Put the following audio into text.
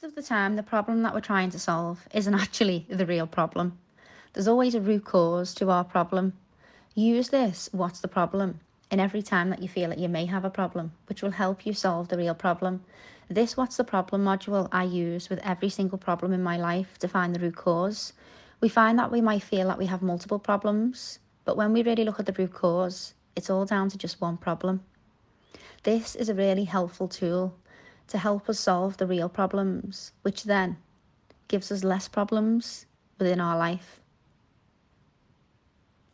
Most of the time, the problem that we're trying to solve isn't actually the real problem. There's always a root cause to our problem. Use this, what's the problem, in every time that you feel that you may have a problem, which will help you solve the real problem. This What's the Problem module I use with every single problem in my life to find the root cause. We find that we might feel that we have multiple problems, but when we really look at the root cause, it's all down to just one problem. This is a really helpful tool to help us solve the real problems, which then gives us less problems within our life.